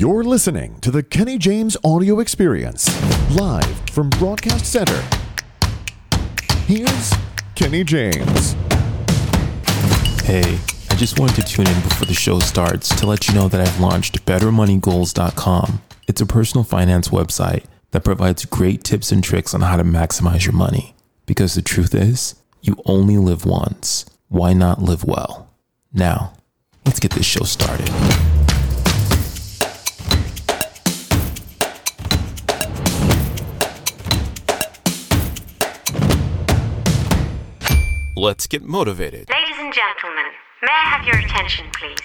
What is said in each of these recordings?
You're listening to the Kenny James audio experience, live from Broadcast Center. Here's Kenny James. Hey, I just wanted to tune in before the show starts to let you know that I've launched BetterMoneyGoals.com. It's a personal finance website that provides great tips and tricks on how to maximize your money. Because the truth is, you only live once. Why not live well? Now, let's get this show started. Let's get motivated. Ladies and gentlemen, may I have your attention, please?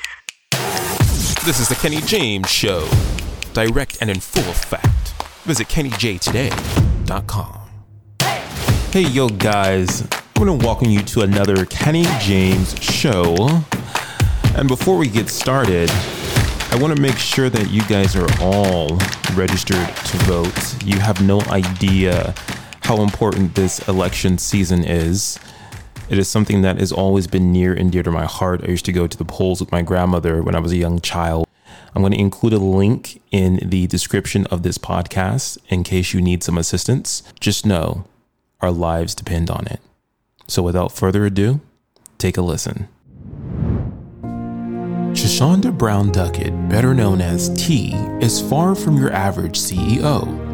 This is the Kenny James Show. Direct and in full effect. Visit KennyJToday.com. Hey, yo, guys. I'm going to welcome you to another Kenny James Show. And before we get started, I want to make sure that you guys are all registered to vote. You have no idea how important this election season is. It is something that has always been near and dear to my heart. I used to go to the polls with my grandmother when I was a young child. I'm going to include a link in the description of this podcast in case you need some assistance. Just know our lives depend on it. So without further ado, take a listen. Thasunda Brown Duckett, better known as T, is far from your average CEO.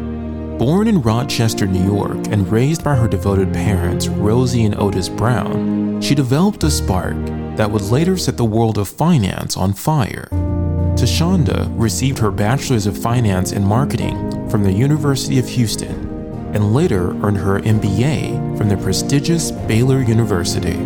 Born in Rochester, New York, and raised by her devoted parents, Rosie and Otis Brown, she developed a spark that would later set the world of finance on fire. Thasunda received her Bachelor's of Finance and Marketing from the University of Houston and later earned her MBA from the prestigious Baylor University.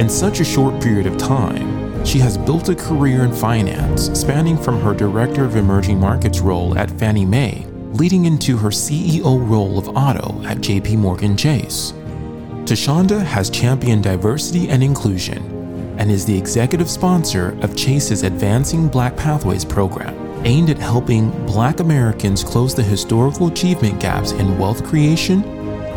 In such a short period of time, she has built a career in finance spanning from her Director of Emerging Markets role at Fannie Mae leading into her CEO role of auto at JP Morgan Chase. Thasunda has championed diversity and inclusion and is the executive sponsor of Chase's Advancing Black Pathways program, aimed at helping Black Americans close the historical achievement gaps in wealth creation,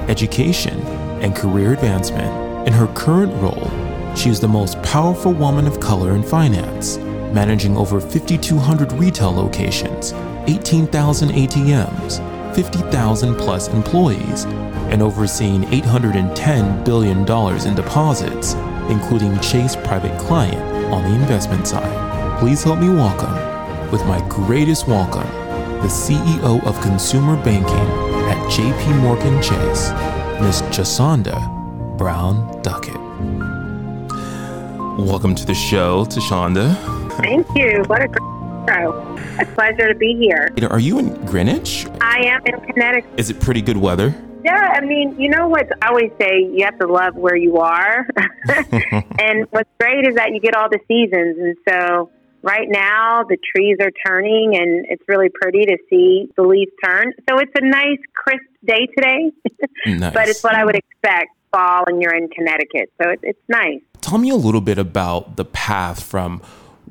education, and career advancement. In her current role, she is the most powerful woman of color in finance, managing over 5,200 retail locations 18,000 ATMs, 50,000 plus employees, and overseeing $810 billion in deposits, including Chase Private Client on the investment side. Please help me welcome, with my greatest welcome, the CEO of Consumer Banking at JP Morgan Chase, Ms. Thasunda Brown Duckett. Welcome to the show, Thasunda. Thank you. What a great A pleasure to be here. Are you in Greenwich? I am in Connecticut. Is it pretty good weather? Yeah, I mean, you know what I always say, you have to love where you are. and what's great is that you get all the seasons. And so right now the trees are turning and it's really pretty to see the leaves turn. So it's a nice crisp day today. nice. But it's what I would expect fall and you're in Connecticut. So it's, it's nice. Tell me a little bit about the path from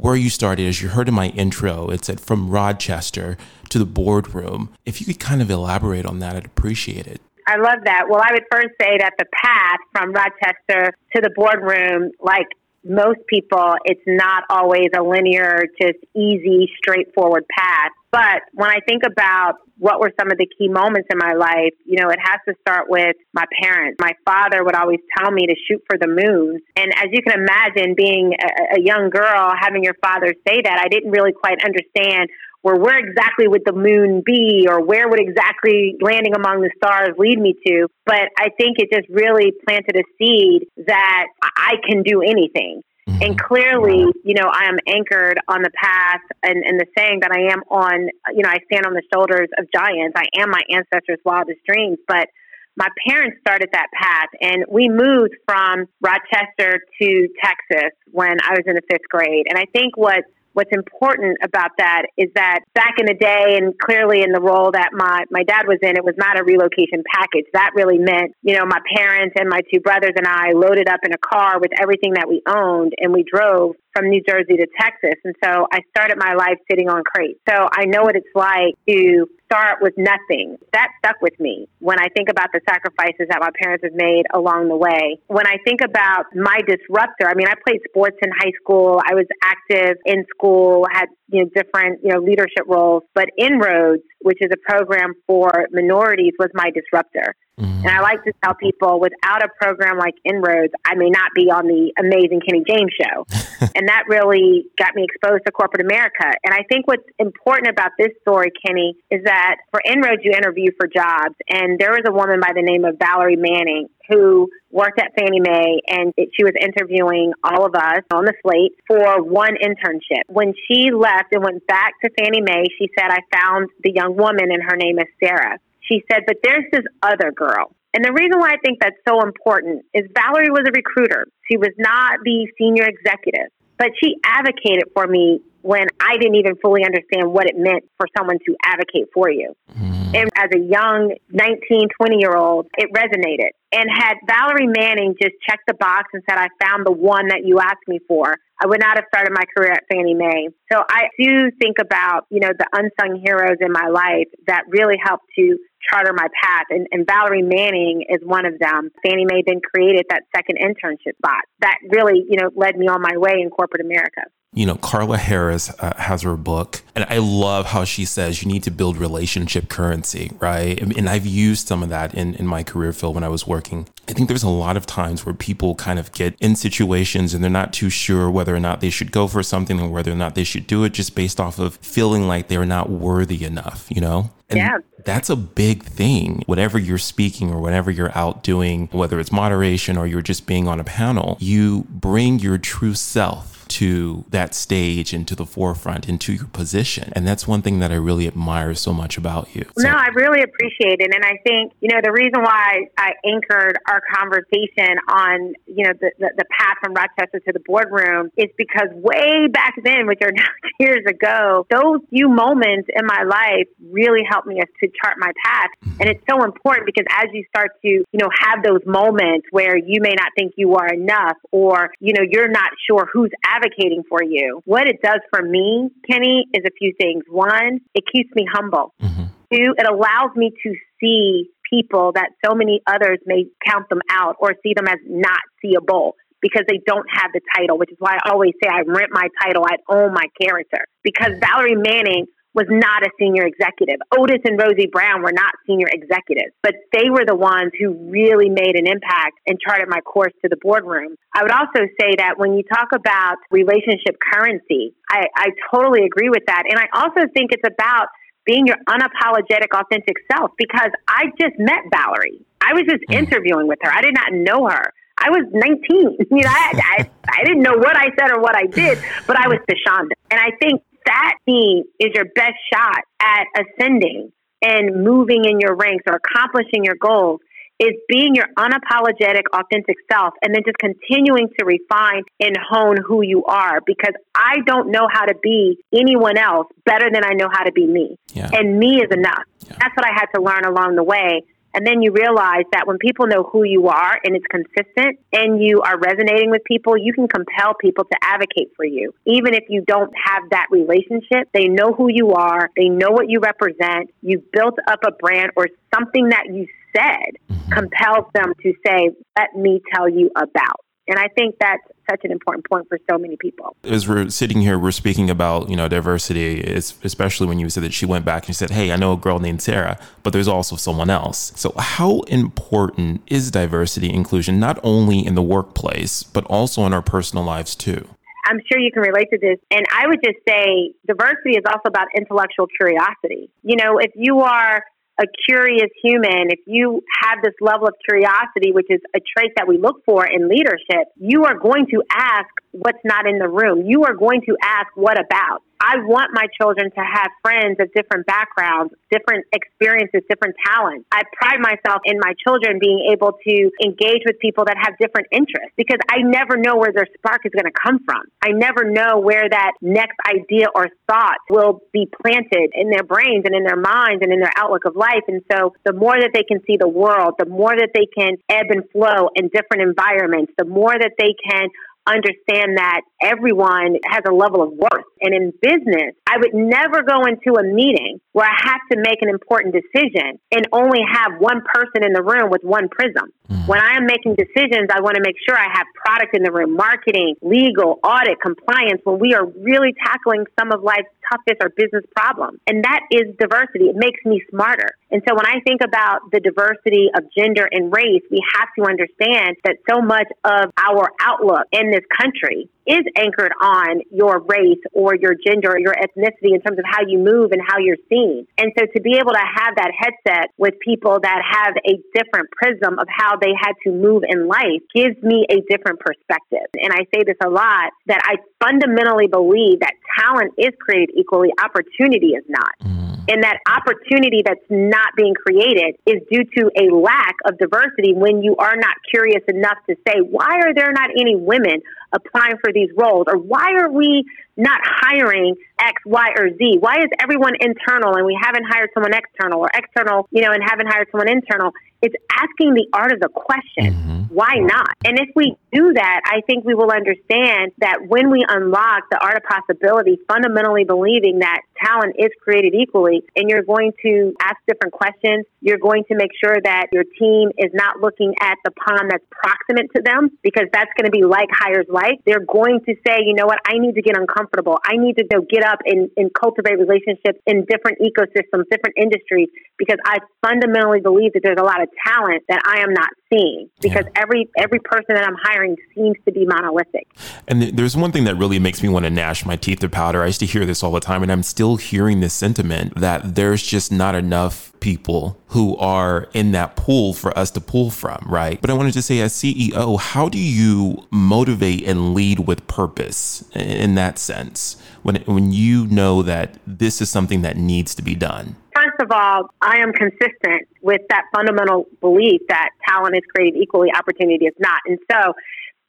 where you started. As you heard in my intro, it said from Rochester to the boardroom. If you could kind of elaborate on that, I'd appreciate it. I love that. Well, I would first say that the path from Rochester to the boardroom, like most people, it's not always a linear, just easy, straightforward path. But when I think about what were some of the key moments in my life, you know, it has to start with my parents. My father would always tell me to shoot for the moon. And as you can imagine, being a, a young girl, having your father say that, I didn't really quite understand where where exactly would the moon be or where would exactly landing among the stars lead me to. But I think it just really planted a seed that I can do anything. Mm-hmm. And clearly, you know, I am anchored on the path and, and the saying that I am on, you know, I stand on the shoulders of giants. I am my ancestors' wildest dreams. But my parents started that path and we moved from Rochester to Texas when I was in the fifth grade. And I think what what's important about that is that back in the day and clearly in the role that my, my dad was in, it was not a relocation package. That really meant, you know, my parents and my two brothers and I loaded up in a car with everything that we owned and we drove from New Jersey to Texas. And so I started my life sitting on crates. So I know what it's like to start with nothing. That stuck with me when I think about the sacrifices that my parents have made along the way. When I think about my disruptor, I mean, I played sports in high school. I was active in school, had you know different you know leadership roles, but Inroads, which is a program for minorities, was my disruptor. Mm-hmm. And I like to tell people without a program like Inroads, I may not be on the amazing Kenny James show. and that really got me exposed to corporate America. And I think what's important about this story, Kenny, is that for Inroads, you interview for jobs. And there was a woman by the name of Valerie Manning who worked at Fannie Mae and it, she was interviewing all of us on the slate for one internship. When she left and went back to Fannie Mae, she said, I found the young woman and her name is Sarah she said, but there's this other girl. And the reason why I think that's so important is Valerie was a recruiter. She was not the senior executive, but she advocated for me when I didn't even fully understand what it meant for someone to advocate for you. Mm. And as a young 19, 20 year old, it resonated. And had Valerie Manning just checked the box and said, I found the one that you asked me for, I would not have started my career at Fannie Mae. So I do think about, you know, the unsung heroes in my life that really helped to charter my path. And, and Valerie Manning is one of them. Fannie Mae then created that second internship spot that really, you know, led me on my way in corporate America you know, Carla Harris uh, has her book, and I love how she says you need to build relationship currency, right? And I've used some of that in, in my career field when I was working. I think there's a lot of times where people kind of get in situations and they're not too sure whether or not they should go for something or whether or not they should do it just based off of feeling like they're not worthy enough, you know? And yeah. That's a big thing. Whatever you're speaking or whatever you're out doing, whether it's moderation or you're just being on a panel, you bring your true self to that stage and to the forefront into your position. And that's one thing that I really admire so much about you. So, no, I really appreciate it. And I think, you know, the reason why I anchored our conversation on, you know, the, the, the path from Rochester to the boardroom is because way back then, which are now years ago, those few moments in my life really helped me to chart my path. And it's so important because as you start to, you know, have those moments where you may not think you are enough or, you know, you're not sure who's advocating for you. What it does for me, Kenny, is a few things. One, it keeps me humble. Mm-hmm. Two, it allows me to see people that so many others may count them out or see them as not seeable because they don't have the title, which is why I always say I rent my title, I own my character. Because Valerie Manning was not a senior executive. Otis and Rosie Brown were not senior executives, but they were the ones who really made an impact and charted my course to the boardroom. I would also say that when you talk about relationship currency, I, I totally agree with that. And I also think it's about being your unapologetic, authentic self because I just met Valerie. I was just mm. interviewing with her. I did not know her. I was 19. You know, I, I, I didn't know what I said or what I did, but I was Thasunda. And I think that team is your best shot at ascending and moving in your ranks or accomplishing your goals is being your unapologetic, authentic self and then just continuing to refine and hone who you are because I don't know how to be anyone else better than I know how to be me. Yeah. And me is enough. Yeah. That's what I had to learn along the way. And then you realize that when people know who you are and it's consistent and you are resonating with people, you can compel people to advocate for you. Even if you don't have that relationship, they know who you are, they know what you represent, you've built up a brand or something that you said mm-hmm. compels them to say, let me tell you about. And I think that's such an important point for so many people. As we're sitting here, we're speaking about, you know, diversity, especially when you said that she went back and she said, hey, I know a girl named Sarah, but there's also someone else. So how important is diversity inclusion, not only in the workplace, but also in our personal lives too? I'm sure you can relate to this. And I would just say diversity is also about intellectual curiosity. You know, if you are a curious human, if you have this level of curiosity, which is a trait that we look for in leadership, you are going to ask what's not in the room. You are going to ask what about. I want my children to have friends of different backgrounds, different experiences, different talents. I pride myself in my children being able to engage with people that have different interests because I never know where their spark is going to come from. I never know where that next idea or thought will be planted in their brains and in their minds and in their outlook of life. And so the more that they can see the world, the more that they can ebb and flow in different environments, the more that they can understand that everyone has a level of worth. And in business, I would never go into a meeting where I have to make an important decision and only have one person in the room with one prism. Mm. When I am making decisions, I want to make sure I have product in the room, marketing, legal, audit, compliance, when we are really tackling some of life's toughest or business problems. And that is diversity. It makes me smarter. And so when I think about the diversity of gender and race, we have to understand that so much of our outlook in this country is anchored on your race or your gender or your ethnicity in terms of how you move and how you're seen. And so to be able to have that headset with people that have a different prism of how they had to move in life gives me a different perspective. And I say this a lot that I fundamentally believe that talent is created equally, opportunity is not. Mm. And that opportunity that's not being created is due to a lack of diversity when you are not curious enough to say, why are there not any women applying for these roles? Or why are we not hiring X, Y, or Z? Why is everyone internal and we haven't hired someone external or external, you know, and haven't hired someone internal? It's asking the art of the question. Mm-hmm. Why not? And if we do that, I think we will understand that when we unlock the art of possibility, fundamentally believing that talent is created equally, and you're going to ask different questions, you're going to make sure that your team is not looking at the pond that's proximate to them, because that's going to be like hires like. They're going to say, you know what, I need to get uncomfortable. I need to go get up and, and cultivate relationships in different ecosystems, different industries, because I fundamentally believe that there's a lot of talent that I am not seeing because yeah. every every person that I'm hiring seems to be monolithic. And there's one thing that really makes me want to gnash my teeth to powder. I used to hear this all the time, and I'm still hearing this sentiment that there's just not enough people who are in that pool for us to pull from, right? But I wanted to say, as CEO, how do you motivate and lead with purpose in that sense when when you know that this is something that needs to be done? First of all, I am consistent with that fundamental belief that talent is created equally, opportunity is not. And so,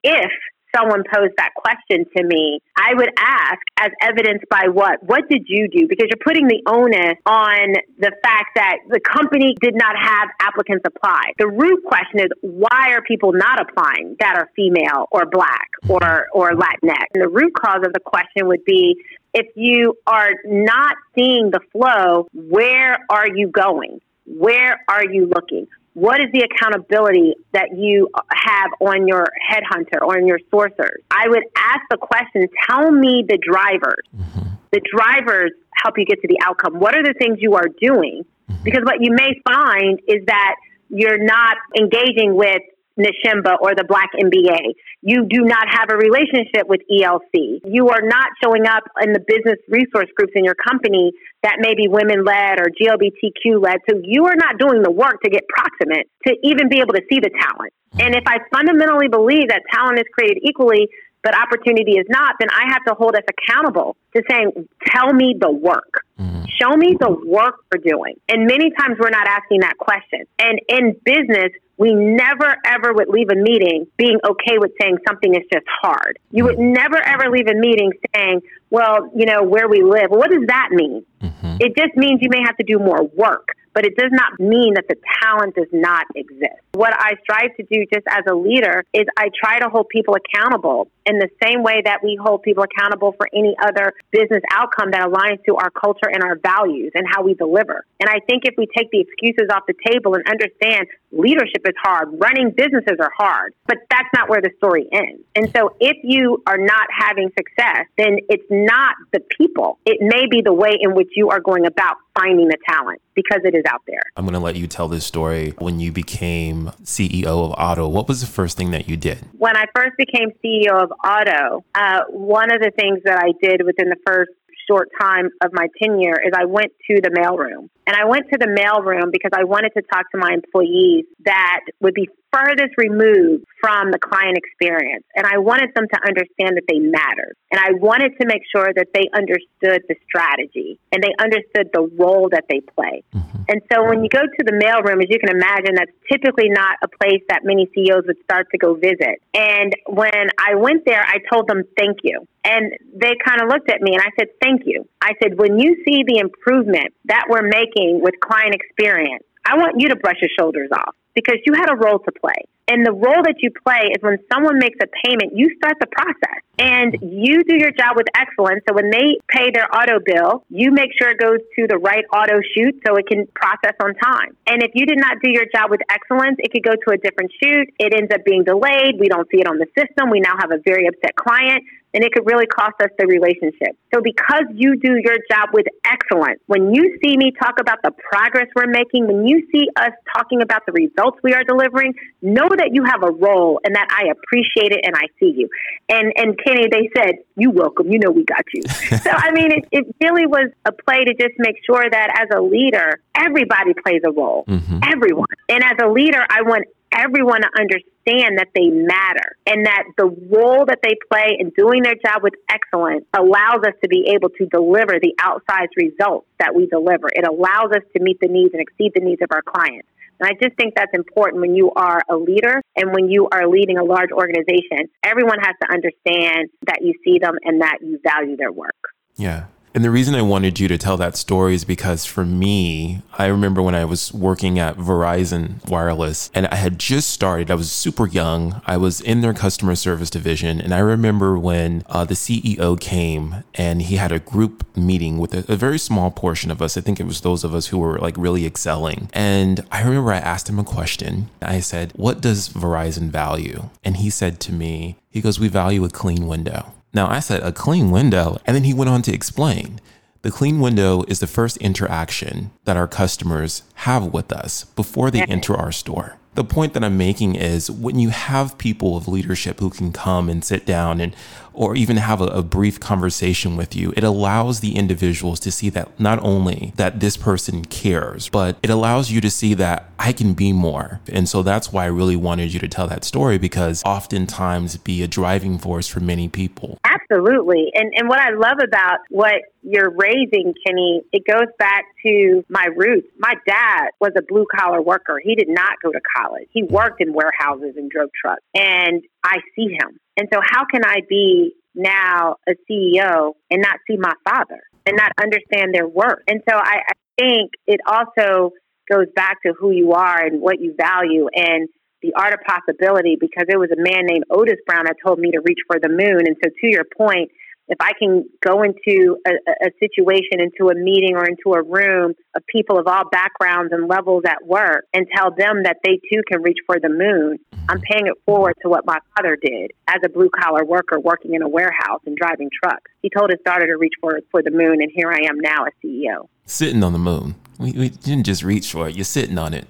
if someone posed that question to me, I would ask, as evidenced by what? What did you do? Because you're putting the onus on the fact that the company did not have applicants apply. The root question is, why are people not applying that are female or black or, or Latinx? And the root cause of the question would be, if you are not seeing the flow, where are you going? Where are you looking? What is the accountability that you have on your headhunter or on your sourcers? I would ask the question, tell me the drivers. Mm-hmm. The drivers help you get to the outcome. What are the things you are doing? Mm-hmm. Because what you may find is that you're not engaging with NSHMBA or the Black MBA. You do not have a relationship with ELC. You are not showing up in the business resource groups in your company that may be women led or GLBTQ led. So you are not doing the work to get proximate to even be able to see the talent. And if I fundamentally believe that talent is created equally, but opportunity is not, then I have to hold us accountable to saying, tell me the work. Mm-hmm. Show me the work we're doing. And many times we're not asking that question. And in business, we never ever would leave a meeting being okay with saying something is just hard. You would mm-hmm. never ever leave a meeting saying, well, you know, where we live. Well, what does that mean? Mm-hmm. It just means you may have to do more work but it does not mean that the talent does not exist. What I strive to do just as a leader is I try to hold people accountable in the same way that we hold people accountable for any other business outcome that aligns to our culture and our values and how we deliver. And I think if we take the excuses off the table and understand leadership is hard, running businesses are hard, but that's not where the story ends. And so if you are not having success, then it's not the people. It may be the way in which you are going about finding the talent because it is out there. I'm going to let you tell this story. When you became CEO of Auto, what was the first thing that you did? When I first became CEO of Auto, uh, one of the things that I did within the first short time of my tenure is I went to the mailroom. And I went to the mailroom because I wanted to talk to my employees that would be furthest removed from the client experience. And I wanted them to understand that they mattered. And I wanted to make sure that they understood the strategy and they understood the role that they play. Mm-hmm. And so when you go to the mailroom, as you can imagine, that's typically not a place that many CEOs would start to go visit. And when I went there, I told them, thank you. And they kind of looked at me and I said, thank you. I said, when you see the improvement that we're making with client experience, I want you to brush your shoulders off because you had a role to play. And the role that you play is when someone makes a payment, you start the process and you do your job with excellence. So when they pay their auto bill, you make sure it goes to the right auto chute so it can process on time. And if you did not do your job with excellence, it could go to a different chute. It ends up being delayed. We don't see it on the system. We now have a very upset client and it could really cost us the relationship. So because you do your job with excellence, when you see me talk about the progress we're making, when you see us talking about the results we are delivering, know that you have a role and that I appreciate it and I see you. And and Kenny, they said, You welcome, you know we got you. so I mean it, it really was a play to just make sure that as a leader, everybody plays a role. Mm-hmm. Everyone. And as a leader, I want everyone to understand that they matter and that the role that they play in doing their job with excellence allows us to be able to deliver the outsized results that we deliver. It allows us to meet the needs and exceed the needs of our clients. And I just think that's important when you are a leader and when you are leading a large organization. Everyone has to understand that you see them and that you value their work. Yeah. And the reason I wanted you to tell that story is because for me, I remember when I was working at Verizon Wireless and I had just started, I was super young. I was in their customer service division. And I remember when uh, the CEO came and he had a group meeting with a, a very small portion of us. I think it was those of us who were like really excelling. And I remember I asked him a question. I said, What does Verizon value? And he said to me, He goes, We value a clean window. Now, I said a clean window, and then he went on to explain. The clean window is the first interaction that our customers have with us before they enter our store. The point that I'm making is when you have people of leadership who can come and sit down and or even have a, a, brief conversation with you, it allows the individuals to see that not only that this person cares, but it allows you to see that I can be more. And so that's why I really wanted you to tell that story because oftentimes be a driving force for many people. Absolutely. And and what I love about what you're raising, Kenny, it goes back to my roots. My dad was a blue collar worker. He did not go to college. He worked in warehouses and drove trucks. And I see him. And so how can I be now a CEO and not see my father and not understand their work? And so I, I think it also goes back to who you are and what you value and the art of possibility because it was a man named Otis Brown that told me to reach for the moon. And so to your point, if I can go into a, a, situation, into a meeting or into a room of people of all backgrounds and levels at work and tell them that they too can reach for the moon, I'm paying it forward to what my father did as a blue collar worker working in a warehouse and driving trucks. He told his daughter to reach for, for the moon, and here I am now a CEO. Sitting on the moon. We, we didn't just reach for it, you're sitting on it.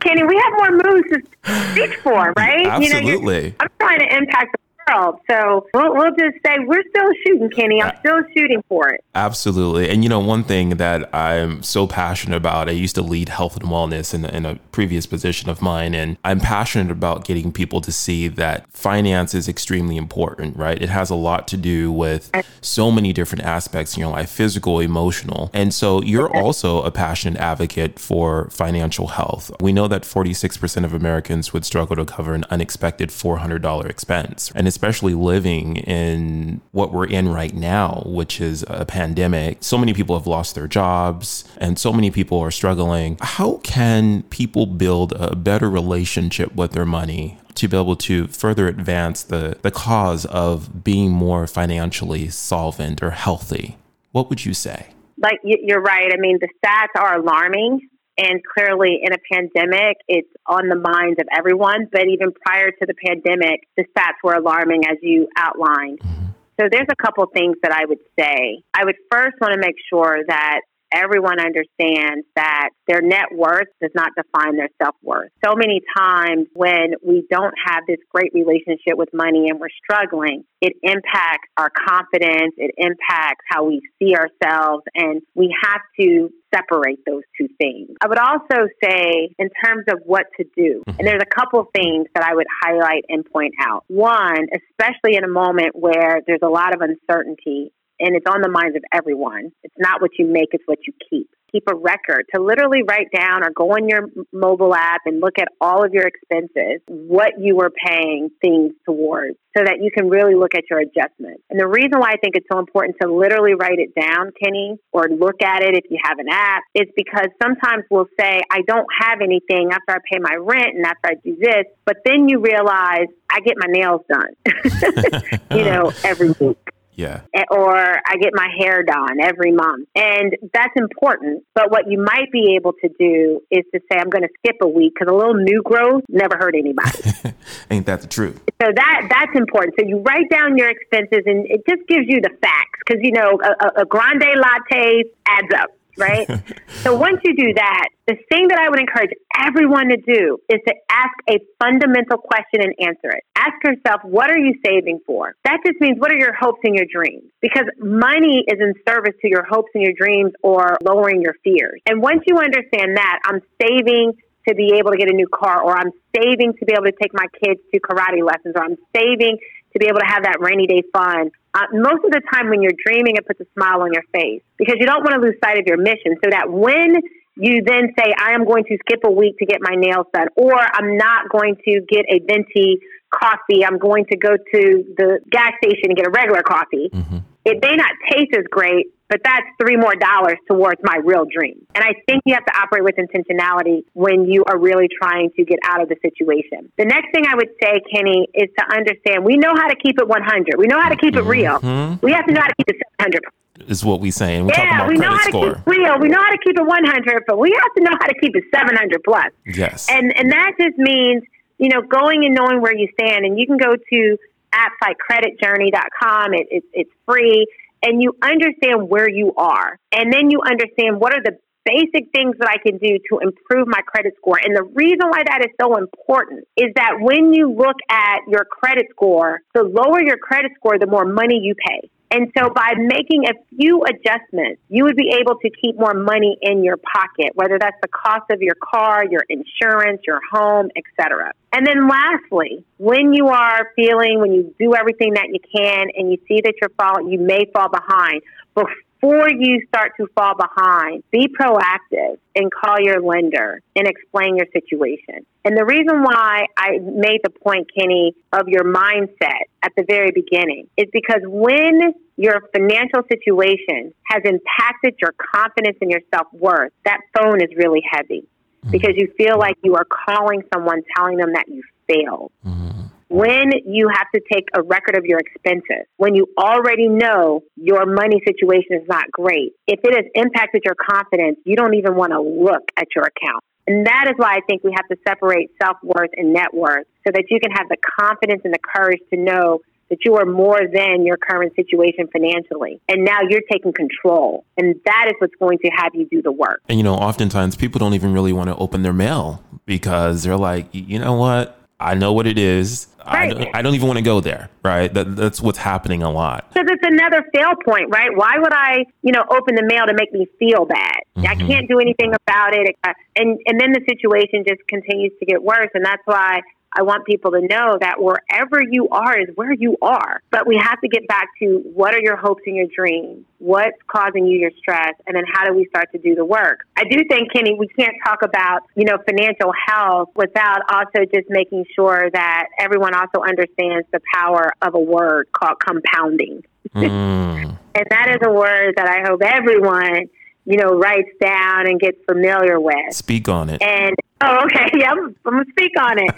Kenny, we have more moons to reach for, right? Absolutely. You know, I'm trying to impact the world. So we'll, we'll just say we're still shooting, Kenny. I'm still shooting for it. Absolutely. And you know, one thing that I'm so passionate about, I used to lead health and wellness in, in a previous position of mine. And I'm passionate about getting people to see that finance is extremely important, right? It has a lot to do with so many different aspects in your life physical, emotional. And so you're also a passionate advocate for financial health. We know that 46% of Americans would struggle to cover an unexpected $400 expense. And especially living in what we're in right now, which is a pandemic. So many people have lost their jobs and so many people are struggling. How can people build a better relationship with their money? To be able to further advance the, the cause of being more financially solvent or healthy. What would you say? Like you're right. I mean, the stats are alarming. And clearly, in a pandemic, it's on the minds of everyone. But even prior to the pandemic, the stats were alarming, as you outlined. Mm-hmm. So, there's a couple things that I would say. I would first want to make sure that everyone understands that their net worth does not define their self worth. So many times when we don't have this great relationship with money and we're struggling, it impacts our confidence, it impacts how we see ourselves, and we have to separate those two things. I would also say, in terms of what to do, mm-hmm. and there's a couple things that I would highlight and point out. One, especially in a moment where there's a lot of uncertainty and it's on the minds of everyone. It's not what you make, it's what you keep. keep a record, to literally write down or go on your mobile app and look at all of your expenses, what you were paying things towards so that you can really look at your adjustments. And the reason why I think it's so important to literally write it down, Kenny, or look at it if you have an app, is because sometimes we'll say, I don't have anything after I pay my rent and after I do this, but then you realize I get my nails done, you know, every week. Yeah. Eh, or I get my hair done every month. And that's important. But what you might be able to do is to say, I'm going to skip a week because a little new growth never hurt anybody. Ain't that the truth? So that that's important. So you write down your expenses and it just gives you the facts because, you know, a, a grande latte adds up right? so once you do that, the thing that I would encourage everyone to do is to ask a fundamental question and answer it. Ask yourself, what are you saving for? That just means what are your hopes and your dreams? Because money is in service to your hopes and your dreams or lowering your fears. And once you understand that, I'm saving to be able to get a new car or I'm saving to be able to take my kids to karate lessons or I'm saving to be able to have that rainy day fun. Uh, most of the time when you're dreaming, it puts a smile on your face because you don't want to lose sight of your mission so that when you then say, I am going to skip a week to get my nails done, or I'm not going to get a venti coffee, I'm going to go to the gas station and get a regular coffee. Mm-hmm. It may not taste as great, but that's three more dollars towards my real dream. And I think you have to operate with intentionality when you are really trying to get out of the situation. The next thing I would say, Kenny, is to understand we know how to keep it 100. We know how to keep it real. Mm-hmm. We have to know how to keep it 700 is what we saying. We yeah, we know how to score. keep real. We know how to keep it 100, but we have to know how to keep it 700 plus. Yes. And and that just means, you know, going and knowing where you stand. And you can go to apps like creditjourney.com. It, it, it's free and you understand where you are. And then you understand what are the basic things that I can do to improve my credit score. And the reason why that is so important is that when you look at your credit score, the lower your credit score, the more money you pay. And so by making a few adjustments, you would be able to keep more money in your pocket, whether that's the cost of your car, your insurance, your home, etc. And then lastly, when you are feeling, when you do everything that you can and you see that you're falling, you may fall behind, before you start to fall behind, be proactive and call your lender and explain your situation. And the reason why I made the point, Kenny, of your mindset at the very beginning is because when your financial situation has impacted your confidence in your self worth, that phone is really heavy mm-hmm. because you feel like you are calling someone telling them that you failed. Mm-hmm when you have to take a record of your expenses, when you already know your money situation is not great, if it has impacted your confidence, you don't even want to look at your account. And that is why I think we have to separate self worth and net worth so that you can have the confidence and the courage to know that you are more than your current situation financially. And now you're taking control. And that is what's going to have you do the work. And, you know, oftentimes people don't even really want to open their mail because they're like, you know what? I know what it is. Right. I, don't, I don't even want to go there, right? That, that's what's happening a lot. Because it's another fail point, right? Why would I, you know, open the mail to make me feel bad? Mm-hmm. I can't do anything about it, and and then the situation just continues to get worse, and that's why I want people to know that wherever you are is where you are. But we have to get back to what are your hopes and your dreams? What's causing you your stress? And then how do we start to do the work? I do think, Kenny, we can't talk about, you know, financial health without also just making sure that everyone also understands the power of a word called compounding. Mm. and that is a word that I hope everyone you know, writes down and gets familiar with. Speak on it. And oh, okay, yeah, I'm, I'm gonna speak on it.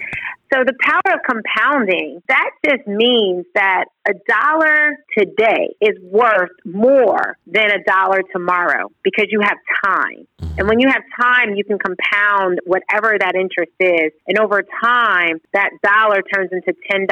So the power of compounding, that just means that a dollar today is worth more than a dollar tomorrow because you have time. Mm-hmm. And when you have time, you can compound whatever that interest is. And over time, that dollar turns into $10,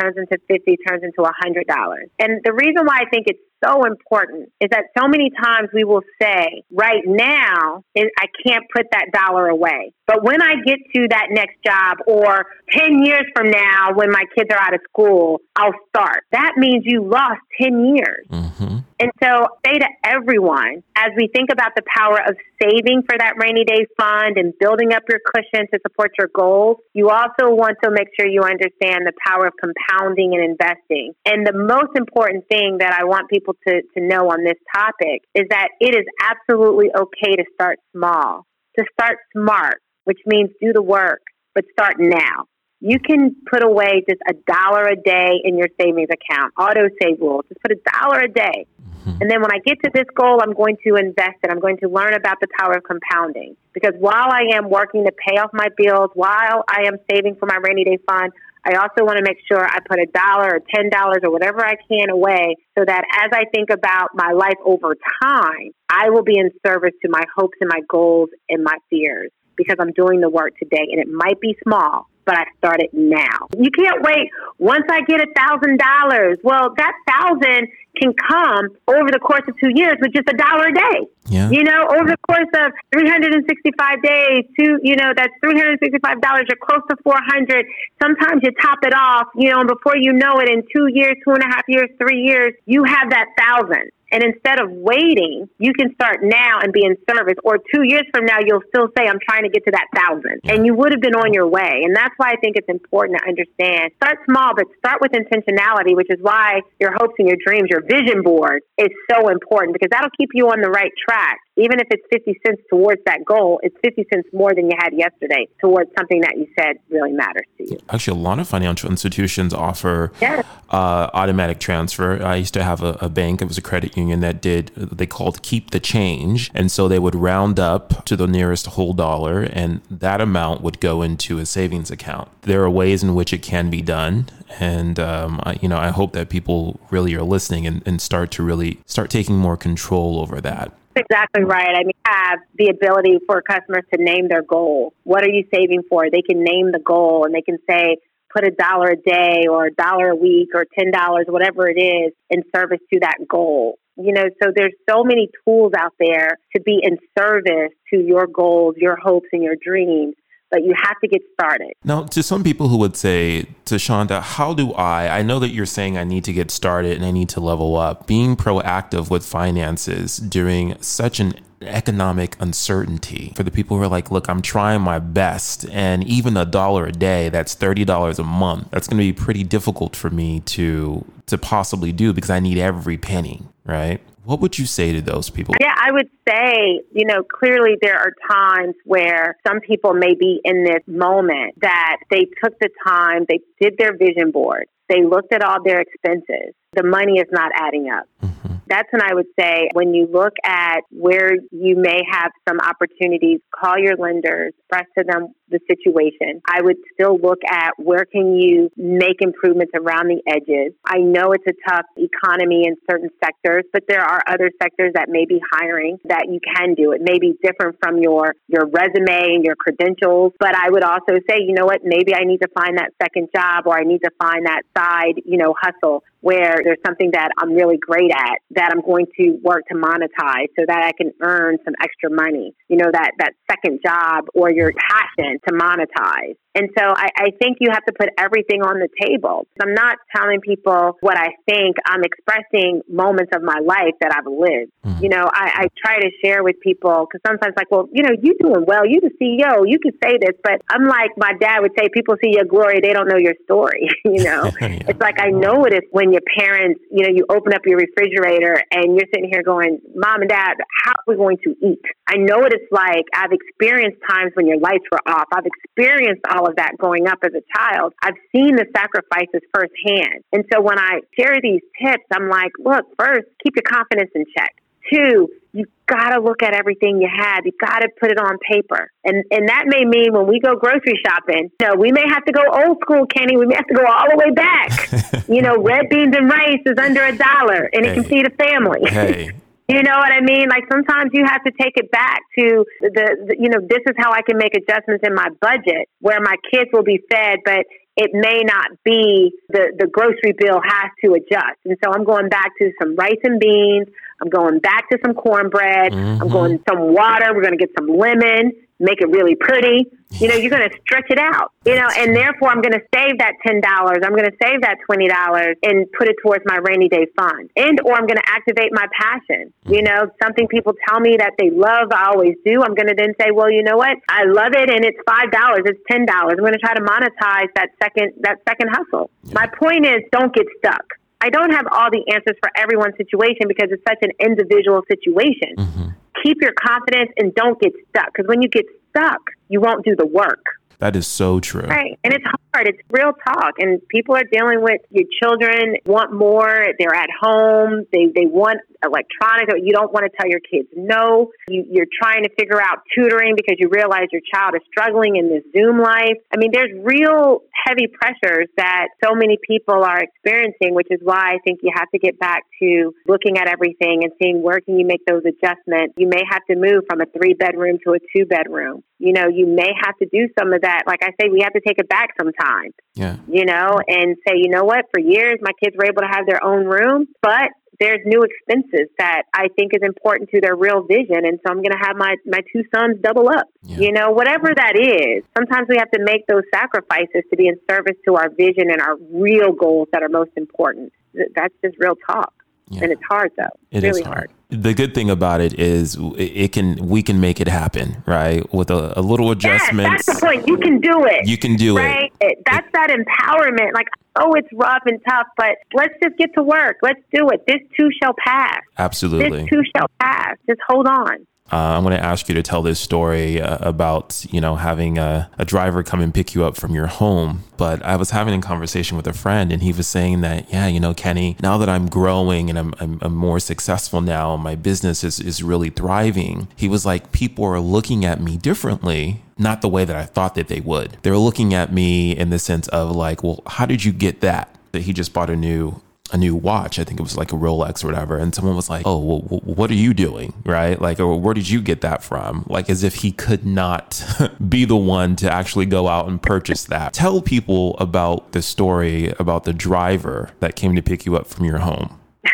turns into 50, turns into $100. And the reason why I think it's so important is that so many times we will say, right now, I can't put that dollar away. But when I get to that next job or 10 years from now when my kids are out of school, I'll start. That means you lost 10 years. Mm-hmm. Mm-hmm. And so, say to everyone, as we think about the power of saving for that rainy day fund and building up your cushion to support your goals, you also want to make sure you understand the power of compounding and investing. And the most important thing that I want people to, to know on this topic is that it is absolutely okay to start small, to start smart, which means do the work, but start now you can put away just a dollar a day in your savings account, auto save rule. Just put a dollar a day. Mm-hmm. And then when I get to this goal, I'm going to invest it. I'm going to learn about the power of compounding. Because while I am working to pay off my bills, while I am saving for my rainy day fund, I also want to make sure I put a dollar or ten dollars or whatever I can away so that as I think about my life over time, I will be in service to my hopes and my goals and my fears because I'm doing the work today. And it might be small, but I started now. You can't wait once I get a thousand dollars. Well, that thousand can come over the course of two years with just a dollar a day. Yeah. You know, over the course of 365 days, two, you know, that's $365. You're close to 400. Sometimes you top it off, you know, and before you know it, in two years, two and a half years, three years, you have that thousand. And instead of waiting, you can start now and be in service. Or two years from now, you'll still say, I'm trying to get to that thousand. And you would have been on your way. And that's why I think it's important to understand. Start small, but start with intentionality, which is why your hopes and your dreams, your vision board is so important because that'll keep you on the right track even if it's 50 cents towards that goal, it's 50 cents more than you had yesterday towards something that you said really matters to you. Actually, a lot of financial institutions offer uh, automatic transfer. I used to have a, a, bank, it was a credit union that did, they called keep the change. And so they would round up to the nearest whole dollar, and that amount would go into a savings account. There are ways in which it can be done. And, um, I, you know, I hope that people really are listening and, and start to really start taking more control over that exactly right. I mean, have the ability for customers to name their goal. What are you saving for? They can name the goal and they can say, put a dollar a day or a dollar a week or $10, whatever it is, in service to that goal. You know, so there's so many tools out there to be in service to your goals, your hopes, and your dreams but you have to get started. Now, to some people who would say, Thasunda, how do I? I know that you're saying I need to get started and I need to level up. Being proactive with finances during such an economic uncertainty for the people who are like, look, I'm trying my best, and even a dollar a day, that's thirty dollars a month. That's going to be pretty difficult for me to to possibly do because I need every penny, right? What would you say to those people? Yeah, I would say, you know, clearly there are times where some people may be in this moment that they took the time, they did their vision board, they looked at all their expenses. The money is not adding up. Mm-hmm. That's when I would say when you look at where you may have some opportunities, call your lenders, express to them the situation. I would still look at where can you make improvements around the edges. I know it's a tough economy in certain sectors, but there are other sectors that may be hiring that you can do. It may be different from your your resume and your credentials, but I would also say, you know what, maybe I need to find that second job or I need to find that side, you know, hustle where there's something that I'm really great at that I'm going to work to monetize so that I can earn some extra money. You know, that, that second job or your passion to monetize. And so I, I think you have to put everything on the table. I'm not telling people what I think. I'm expressing moments of my life that I've lived. Mm-hmm. You know, I, I try to share with people because sometimes like, well, you know, you're doing well. You're the CEO. You can say this, but I'm like my dad would say, people see your glory. They don't know your story. you know, yeah. it's like I know what it is when your parents, you know, you open up your refrigerator and you're sitting here going, mom and dad, how are we going to eat? I know what it's like. I've experienced times when your lights were off. I've experienced all of that growing up as a child, I've seen the sacrifices firsthand. And so when I share these tips, I'm like, look, first, keep your confidence in check. Two, you got to look at everything you have. You got to put it on paper. And and that may mean when we go grocery shopping, you know, we may have to go old school, Kenny. We may have to go all the way back. you know, red beans and rice is under a dollar and hey. it can feed a family. Hey. You know what I mean? Like sometimes you have to take it back to the, the, you know, this is how I can make adjustments in my budget where my kids will be fed, but it may not be the, the grocery bill has to adjust. And so I'm going back to some rice and beans. I'm going back to some cornbread. Mm-hmm. I'm going some water. We're going to get some lemon, make it really pretty. You know, you're going to stretch it out, you know, and therefore I'm going to save that $10. I'm going to save that $20 and put it towards my rainy day fund. And, or I'm going to activate my passion. You know, something people tell me that they love, I always do. I'm going to then say, well, you know what? I love it and it's $5, it's $10. I'm going to try to monetize that second, that second hustle. My point is don't get stuck. I don't have all the answers for everyone's situation because it's such an individual situation. Mm-hmm. Keep your confidence and don't get stuck because when you get stuck, you won't do the work. That is so true. Right. And it's hard. It's real talk. And people are dealing with your children want more. They're at home. They, they want electronics. You don't want to tell your kids no. You, you're trying to figure out tutoring because you realize your child is struggling in this Zoom life. I mean, there's real heavy pressures that so many people are experiencing, which is why I think you have to get back to looking at everything and seeing where can you make those adjustments. You may have to move from a three bedroom to a two bedroom. You know, you may have to do some of that. Like I say, we have to take it back sometimes Yeah. you know, and say, you know what, for years my kids were able to have their own room, but there's new expenses that I think is important to their real vision. And so I'm going to have my, my two sons double up, Yeah. you know, whatever that is. Sometimes we have to make those sacrifices to be in service to our vision and our real goals that are most important. That's just real talk. Yeah. And it's hard though. It is really hard. The good thing about it is it can we can make it happen, right? With a, a little adjustment. Yes, that's the point. You can do it. you can do right? it. It, that's that empowerment. Like, oh, it's rough and tough, but let's just get to work. Let's do it. This too shall pass. Absolutely. This too shall pass. Just hold on. Uh, I'm going to ask you to tell this story uh, about you know having a, a driver come and pick you up from your home. But I was having a conversation with a friend, and he was saying that yeah, you know, Kenny, now that I'm growing and I'm, I'm, I'm more successful now, my business is is really thriving. He was like, people are looking at me differently. Not the way that I thought that they would. They're looking at me in the sense of like, well, how did you get that? That he just bought a new a new watch. I think it was like a Rolex or whatever. And someone was like, Oh, well, what are you doing? Right? Like, or where did you get that from? Like, as if he could not be the one to actually go out and purchase that. Tell people about the story about the driver that came to pick you up from your home.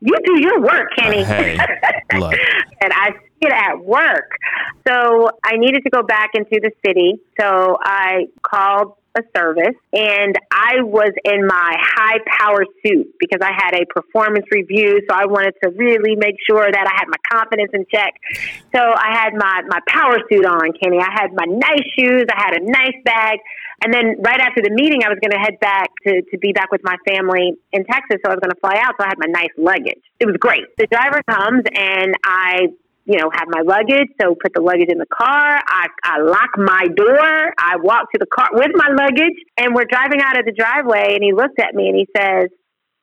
You do your work, Kenny. Hey, look. and I see it at work. So I needed to go back into the city. So I called a service and I was in my high power suit because I had a performance review. So I wanted to really make sure that I had my confidence in check. So I had my, my power suit on, Kenny. I had my nice shoes. I had a nice bag. And then right after the meeting, I was going to head back to, to be back with my family in Texas. So I was going to fly out. So I had my nice luggage. It was great. The driver comes and I you know, have my luggage. So put the luggage in the car. I, I lock my door. I walk to the car with my luggage and we're driving out of the driveway and he looked at me and he says,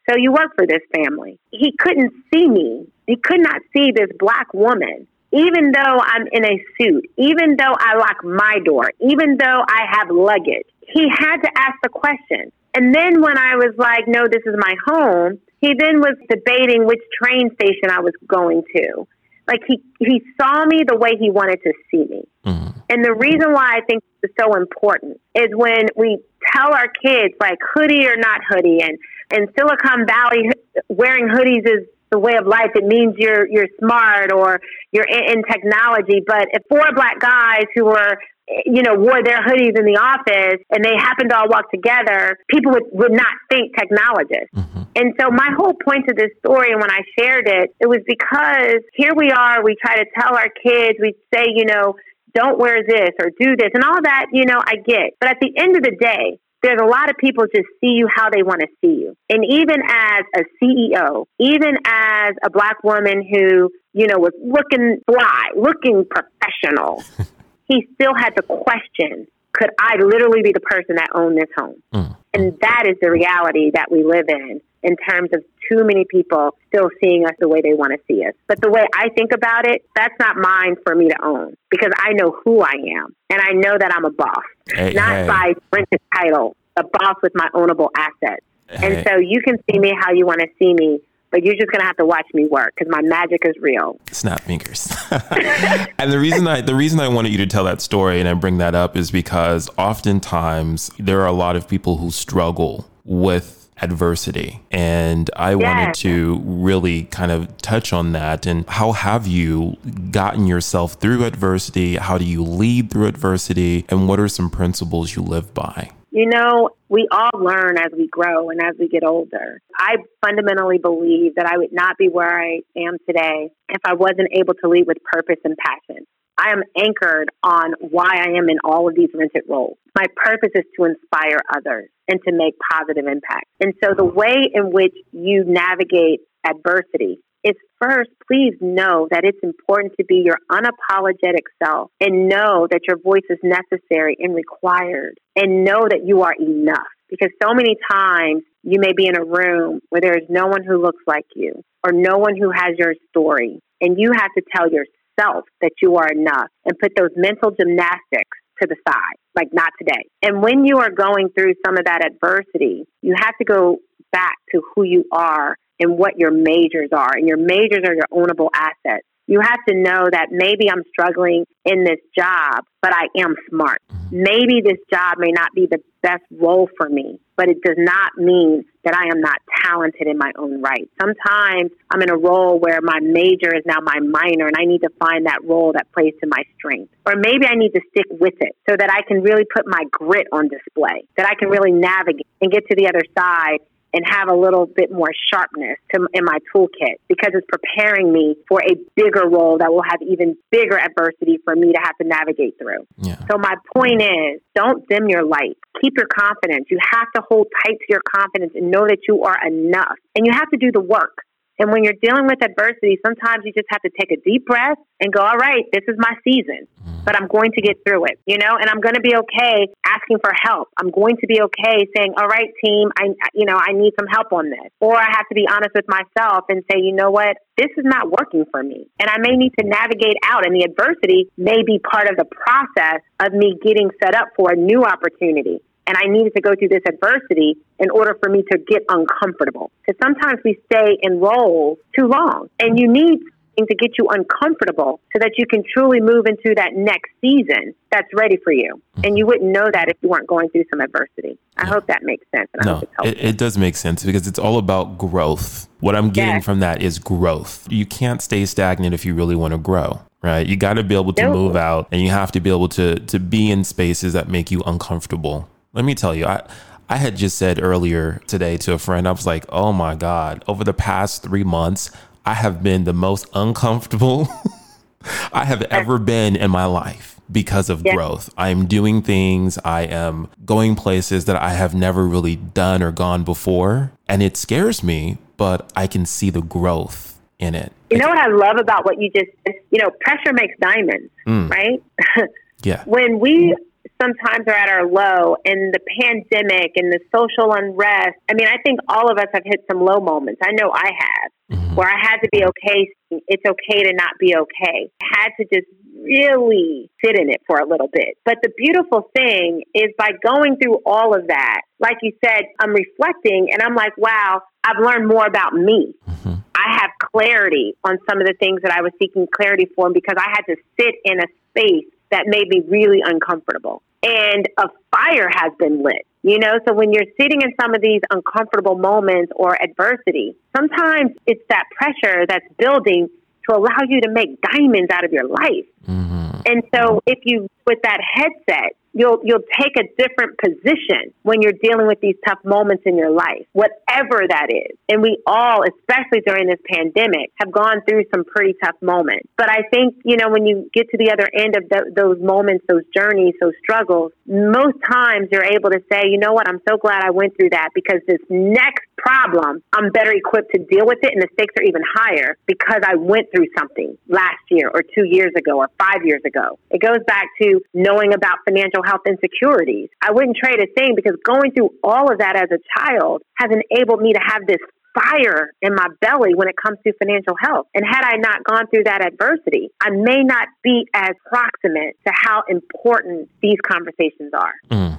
so you work for this family. He couldn't see me. He could not see this black woman. Even though I'm in a suit, even though I lock my door, even though I have luggage, he had to ask the question. And then when I was like, no, this is my home, he then was debating which train station I was going to like he he saw me the way he wanted to see me. Mhm. And the reason why I think it's so important is when we tell our kids like hoodie or not hoodie and in Silicon Valley wearing hoodies is the way of life. It means you're you're smart or you're in, in technology. But if four black guys who were you know, wore their hoodies in the office and they happened to all walk together, people would, would not think technologists. Mm-hmm. And so my whole point to this story and when I shared it, it was because here we are, we try to tell our kids, we say, you know, don't wear this or do this and all that, you know, I get. But at the end of the day, there's a lot of people just see you how they want to see you. And even as a CEO, even as a black woman who, you know, was looking fly, looking professional, he still had the question, could I literally be the person that owned this home? Mm. And that is the reality that we live in, in terms of too many people still seeing us the way they want to see us. But the way I think about it, that's not mine for me to own because I know who I am and I know that I'm a boss, Hey, not hey. by rented title, a boss with my ownable assets. Hey. And so you can see me how you want to see me, but you're just going to have to watch me work because my magic is real. snap fingers. and the reason I the reason I wanted you to tell that story and I bring that up is because oftentimes there are a lot of people who struggle with adversity. And I wanted to really kind of touch on that. And how have you gotten yourself through adversity? How do you lead through adversity? And what are some principles you live by? You know, we all learn as we grow and as we get older. I fundamentally believe that I would not be where I am today if I wasn't able to lead with purpose and passion. I am anchored on why I am in all of these rented roles. My purpose is to inspire others and to make positive impact. And so the way in which you navigate adversity is first, please know that it's important to be your unapologetic self and know that your voice is necessary and required and know that you are enough. Because so many times you may be in a room where there is no one who looks like you or no one who has your story. And you have to tell yourself that you are enough and put those mental gymnastics to the side, like not today. And when you are going through some of that adversity, you have to go back to who you are and what your majors are. And your majors are your ownable assets. You have to know that maybe I'm struggling in this job, but I am smart. Mm-hmm. Maybe this job may not be the best role for me, but it does not mean that I am not talented in my own right. Sometimes I'm in a role where my major is now my minor and I need to find that role that plays to my strength. Or maybe I need to stick with it so that I can really put my grit on display, that I can really navigate and get to the other side and have a little bit more sharpness to, in my toolkit because it's preparing me for a bigger role that will have even bigger adversity for me to have to navigate through. Yeah. So my point is, don't dim your light. Keep your confidence. You have to hold tight to your confidence and know that you are enough. And you have to do the work. And when you're dealing with adversity, sometimes you just have to take a deep breath and go, all right, this is my season, mm. but I'm going to get through it, you know, and I'm going to be okay asking for help. I'm going to be okay saying, all right, team, I, you know, I need some help on this. Or I have to be honest with myself and say, you know what, this is not working for me. And I may need to navigate out, and the adversity may be part of the process of me getting set up for a new opportunity and I needed to go through this adversity in order for me to get uncomfortable. Because sometimes we stay in roles too long, and you need something to get you uncomfortable so that you can truly move into that next season that's ready for you. And mm-hmm. you wouldn't know that if you weren't going through some adversity. I hope that makes sense. no, it, it, does make sense because it's all about growth. What I'm getting yes. from that is growth. You can't stay stagnant if you really want to grow right? You got to be able to move out and you have to be able to to be in spaces that make you uncomfortable. Let me tell you, I I had just said earlier today to a friend, I was like, oh my God, over the past three months, I have been the most uncomfortable I have ever been in my life because of yeah. growth. I am doing things, I am going places that I have never really done or gone before. And it scares me, but I can see the growth in it. You know what I love about what you just said? You know, pressure makes diamonds, mm. right? yeah. When we sometimes are at our low and the pandemic and the social unrest. I mean, I think all of us have hit some low moments. I know I have, mm-hmm. where I had to be okay. It's okay to not be okay. I had to just really sit in it for a little bit. But the beautiful thing is by going through all of that, like you said, I'm reflecting and I'm like, wow, I've learned more about me. Mm-hmm. I have clarity on some of the things that I was seeking clarity for because I had to sit in a space that made me really uncomfortable. And a fire has been lit. You know, so when you're sitting in some of these uncomfortable moments or adversity, sometimes it's that pressure that's building to allow you to make diamonds out of your life. Mm-hmm. And so if you, with that headset, you'll you'll take a different position when you're dealing with these tough moments in your life, whatever that is. And we all, especially during this pandemic, have gone through some pretty tough moments. But I think you know when you get to the other end of the, those moments, those journeys, those struggles, most times you're able to say, you know what, I'm so glad I went through that because this next problem, I'm better equipped to deal with it, and the stakes are even higher because I went through something last year or two years ago or five years ago. It goes back to knowing about financial health insecurities. I wouldn't trade a thing because going through all of that as a child has enabled me to have this fire in my belly when it comes to financial health. And had I not gone through that adversity, I may not be as proximate to how important these conversations are. Mm.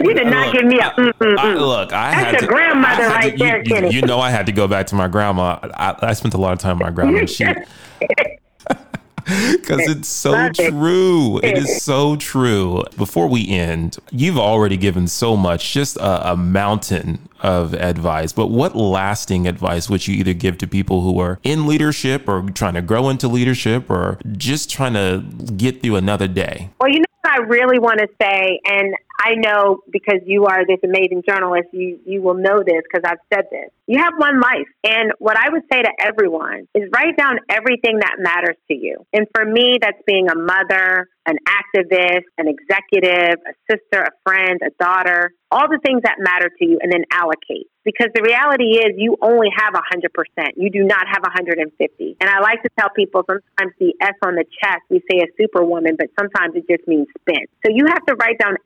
You did not look, give me a mm, mm, I, look. I That's had your grandmother right to, there, you, Kenny. You know, I had to go back to my grandma. I, I spent a lot of time with my grandma. She Because it's so true. It is so true. Before we end, you've already given so much, just a, a, mountain of advice. But what lasting advice would you either give to people who are in leadership or trying to grow into leadership or just trying to get through another day? Well, you know what I really want to say, and I know because you are this amazing journalist, you, you will know this because I've said this. You have one life. And what I would say to everyone is write down everything that matters to you. And for me, that's being a mother, an activist, an executive, a sister, a friend, a daughter, all the things that matter to you, and then allocate. Because the reality is, you only have 100%. You do not have 150. And I like to tell people sometimes the S on the chest, we say a superwoman, but sometimes it just means spent. So you have to write down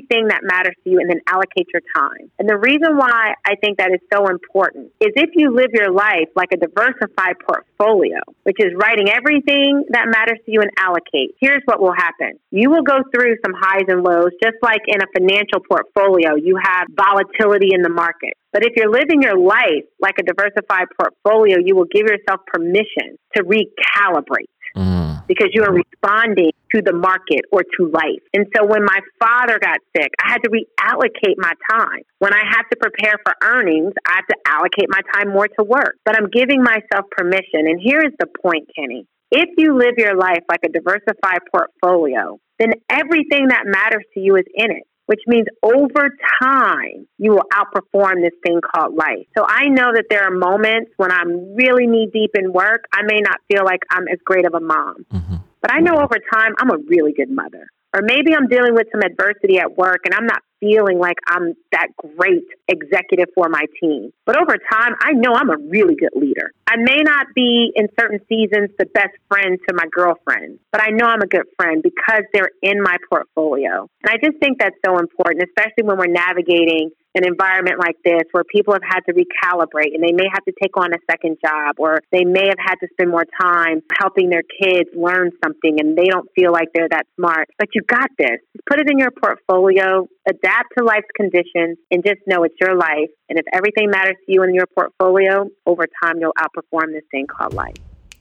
everything that matters to you and then allocate your time. And the reason why I think that is so important is if you live your life like a diversified portfolio, which is writing everything that matters to you and allocate, here's what will happen. You will go through some highs and lows, just like in a financial portfolio, you have volatility in the market. But if you're living your life like a diversified portfolio, you will give yourself permission to recalibrate. Mm. Because you are responding to the market or to life. And so when my father got sick, I had to reallocate my time. When I have to prepare for earnings, I have to allocate my time more to work. But I'm giving myself permission. And here is the point, Kenny. If you live your life like a diversified portfolio, then everything that matters to you is in it which means over time you will outperform this thing called life. So I know that there are moments when I'm really knee deep in work, I may not feel like I'm as great of a mom. Mm-hmm. But I know over time I'm a really good mother. Or maybe I'm dealing with some adversity at work and I'm not feeling like I'm that great executive for my team. But over time, I know I'm a really good leader. I may not be in certain seasons the best friend to my girlfriend, but I know I'm a good friend because they're in my portfolio. And I just think that's so important, especially when we're navigating an environment like this where people have had to recalibrate and they may have to take on a second job or they may have had to spend more time helping their kids learn something and they don't feel like they're that smart. But you got this. Put it in your portfolio, adapt to life's conditions, and just know it's your life. And if everything matters to you in your portfolio, over time you'll outperform this thing called life.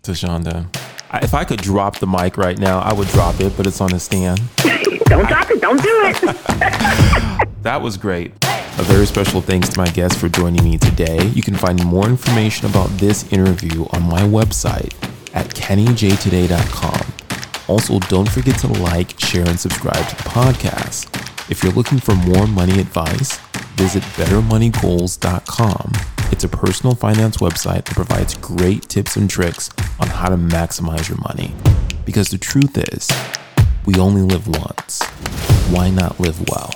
Thasunda, if I could drop the mic right now, I would drop it, but it's on a stand. don't drop it. Don't do it. that was great. A very special thanks to my guest for joining me today. You can find more information about this interview on my website at kennyjtoday.com. Also, don't forget to like, share, and subscribe to the podcast. If you're looking for more money advice, visit bettermoneygoals.com. It's a personal finance website that provides great tips and tricks on how to maximize your money. Because the truth is, we only live once. Why not live well?